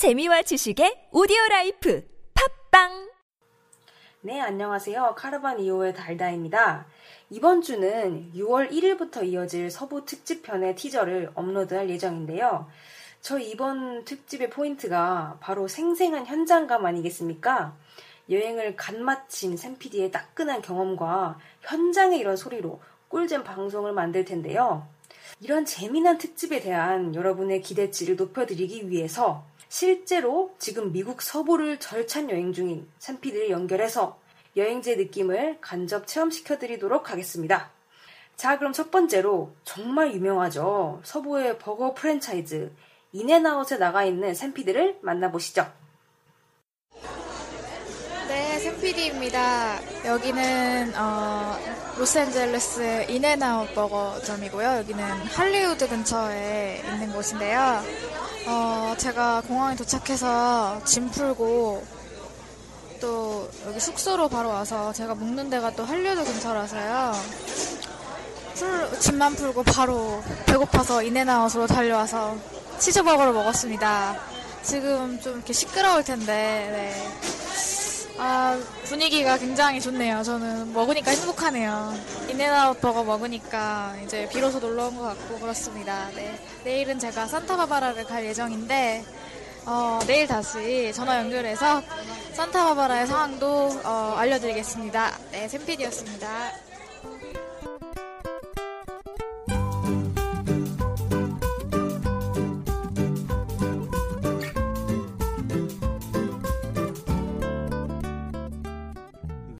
재미와 지식의 오디오 라이프 팟빵 네, 안녕하세요. 카라반 2호의 달다입니다. 이번 주는 6월 1일부터 이어질 서부 특집편의 티저를 업로드할 예정인데요. 저 이번 특집의 포인트가 바로 생생한 현장감 아니겠습니까? 여행을 갓 마친 샘PD의 따끈한 경험과 현장의 이런 소리로 꿀잼 방송을 만들 텐데요. 이런 재미난 특집에 대한 여러분의 기대치를 높여드리기 위해서 실제로 지금 미국 서부를 절찬 여행 중인 샘피드를 연결해서 여행지의 느낌을 간접 체험시켜 드리도록 하겠습니다. 자, 그럼 첫 번째로 정말 유명하죠. 서부의 버거 프랜차이즈 인앤아웃에 나가 있는 샘피드를 만나보시죠. 네, 샘피디입니다. 여기는 어, 로스앤젤레스 인앤아웃 버거점이고요. 여기는 할리우드 근처에 있는 곳인데요. 어, 제가 공항에 도착해서 짐 풀고 또 여기 숙소로 바로 와서 제가 묵는 데가 또 할리우드 근처라서요. 풀, 짐만 풀고 바로 배고파서 인앤아웃으로 달려와서 치즈버거를 먹었습니다. 지금 좀 이렇게 시끄러울 텐데, 네. 아, 분위기가 굉장히 좋네요. 저는 먹으니까 행복하네요. 인앤아웃 버거 먹으니까 이제 비로소 놀러 온 것 같고 그렇습니다. 네. 내일은 제가 산타바바라를 갈 예정인데, 어, 내일 다시 전화 연결해서 산타바바라의 상황도 어, 알려드리겠습니다. 네, 샘피디였습니다.